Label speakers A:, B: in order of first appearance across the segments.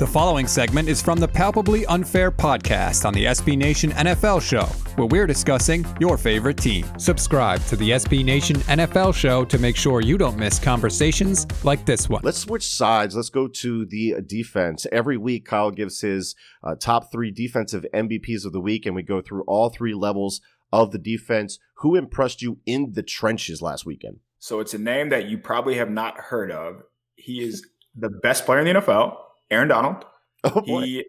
A: The following segment is from the Palpably Unfair podcast on the SB Nation NFL show, where we're discussing your favorite team. Subscribe to the SB Nation NFL show to make sure you don't miss conversations like this one.
B: Let's switch sides. Let's go to the defense. Every week, Kyle gives his uh, top three defensive MVPs of the week, and we go through all three levels of the defense. Who impressed you in the trenches last weekend?
C: So it's a name that you probably have not heard of. He is the best player in the NFL Aaron Donald.
B: Oh,
C: he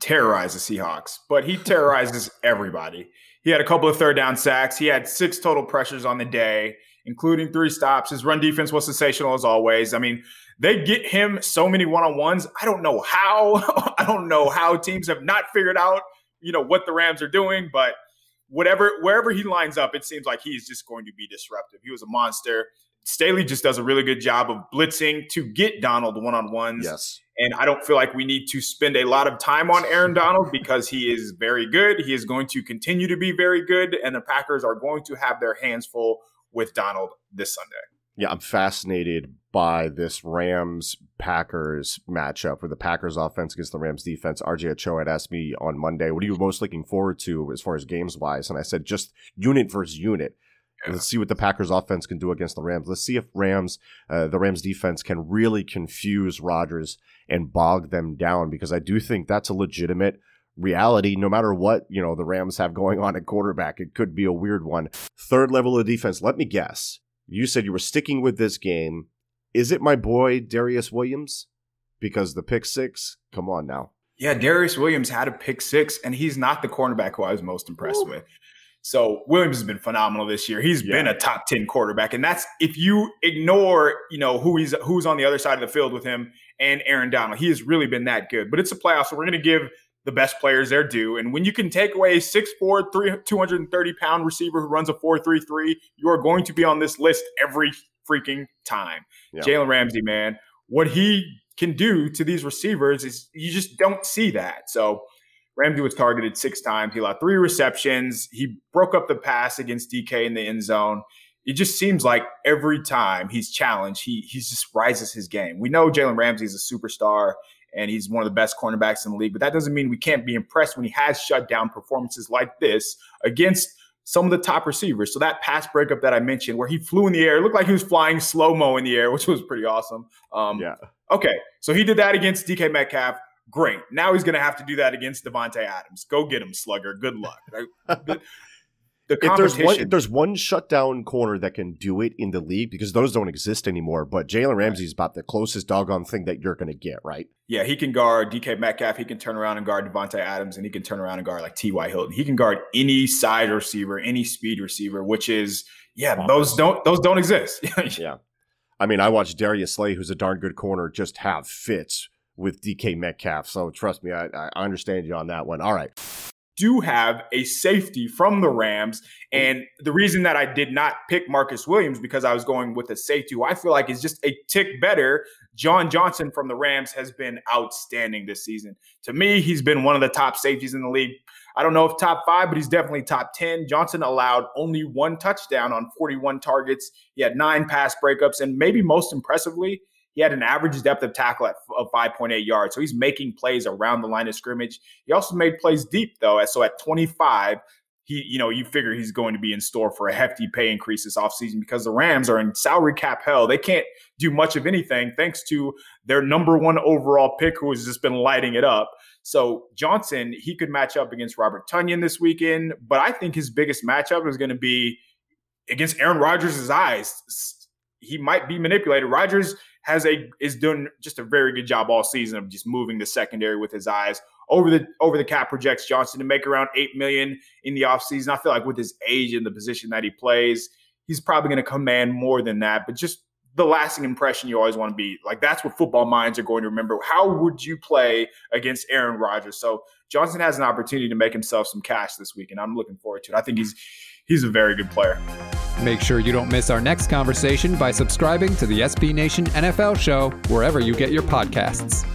C: terrorizes the Seahawks, but he terrorizes everybody. He had a couple of third down sacks. He had six total pressures on the day, including three stops. His run defense was sensational as always. I mean, they get him so many one on ones. I don't know how. I don't know how teams have not figured out, you know, what the Rams are doing, but whatever wherever he lines up, it seems like he's just going to be disruptive. He was a monster. Staley just does a really good job of blitzing to get Donald one on ones.
B: Yes.
C: And I don't feel like we need to spend a lot of time on Aaron Donald because he is very good. He is going to continue to be very good. And the Packers are going to have their hands full with Donald this Sunday.
B: Yeah, I'm fascinated by this Rams Packers matchup where the Packers offense against the Rams defense. RJ Ochoa had asked me on Monday, what are you most looking forward to as far as games wise? And I said, just unit versus unit. Yeah. Let's see what the Packers offense can do against the Rams. Let's see if Rams, uh, the Rams defense can really confuse Rodgers and bog them down because I do think that's a legitimate reality no matter what, you know, the Rams have going on at quarterback. It could be a weird one. Third level of defense, let me guess. You said you were sticking with this game. Is it my boy Darious Williams? Because the pick six, come on now.
C: Yeah, Darious Williams had a pick six, and he's not the cornerback who I was most impressed Ooh. with. So Williams has been phenomenal this year. He's yeah. been a top 10 quarterback. And that's if you ignore, you know, who he's who's on the other side of the field with him and Aaron Donald. He has really been that good. But it's a playoff, so we're gonna give the best players their due. And when you can take away a 6'4, 3, 230 pound receiver who runs a 4'3'3, you are going to be on this list every freaking time. Yeah. Jalen Ramsey, man, what he can do to these receivers is you just don't see that. So Ramsey was targeted six times. He allowed three receptions. He broke up the pass against DK in the end zone. It just seems like every time he's challenged, he he just rises his game. We know Jalen Ramsey is a superstar and he's one of the best cornerbacks in the league, but that doesn't mean we can't be impressed when he has shut down performances like this against some of the top receivers. So that pass breakup that I mentioned, where he flew in the air, looked like he was flying slow mo in the air, which was pretty awesome. Um, yeah. Okay, so he did that against DK Metcalf. Great. Now he's going to have to do that against Davante Adams. Go get him, Slugger. Good luck. the,
B: the if there's one, if there's one shutdown corner that can do it in the league because those don't exist anymore. But Jalen Ramsey is about the closest doggone thing that you're going to get, right?
C: Yeah, he can guard DK Metcalf. He can turn around and guard Davante Adams, and he can turn around and guard like T.Y. Hilton. He can guard any side receiver, any speed receiver, which is yeah, those don't those don't exist.
B: yeah. I mean, I watched Darius Slay, who's a darn good corner, just have fits with DK Metcalf. So trust me, I, I understand you on that one. All right.
C: Do have a safety from the Rams. And the reason that I did not pick Marcus Williams because I was going with a safety who I feel like is just a tick better. John Johnson from the Rams has been outstanding this season. To me, he's been one of the top safeties in the league. I don't know if top five, but he's definitely top 10. Johnson allowed only one touchdown on 41 targets. He had nine pass breakups, and maybe most impressively, he had an average depth of tackle at, of 5.8 yards. So he's making plays around the line of scrimmage. He also made plays deep, though. So at 25, he, you know, you figure he's going to be in store for a hefty pay increase this offseason because the Rams are in salary cap hell. They can't do much of anything thanks to their number one overall pick who has just been lighting it up. So Johnson, he could match up against Robert Tonyan this weekend, but I think his biggest matchup is going to be against Aaron Rodgers' eyes. He might be manipulated. Rodgers has a is doing just a very good job all season of just moving the secondary with his eyes. Over the over the cap projects Johnson to make around eight million in the offseason. I feel like with his age and the position that he plays, he's probably going to command more than that. But just the lasting impression you always want to be like that's what football minds are going to remember. How would you play against Aaron Rodgers? So Johnson has an opportunity to make himself some cash this week, and I'm looking forward to it. I think he's he's a very good player.
A: Make sure you don't miss our next conversation by subscribing to the SB Nation NFL show wherever you get your podcasts.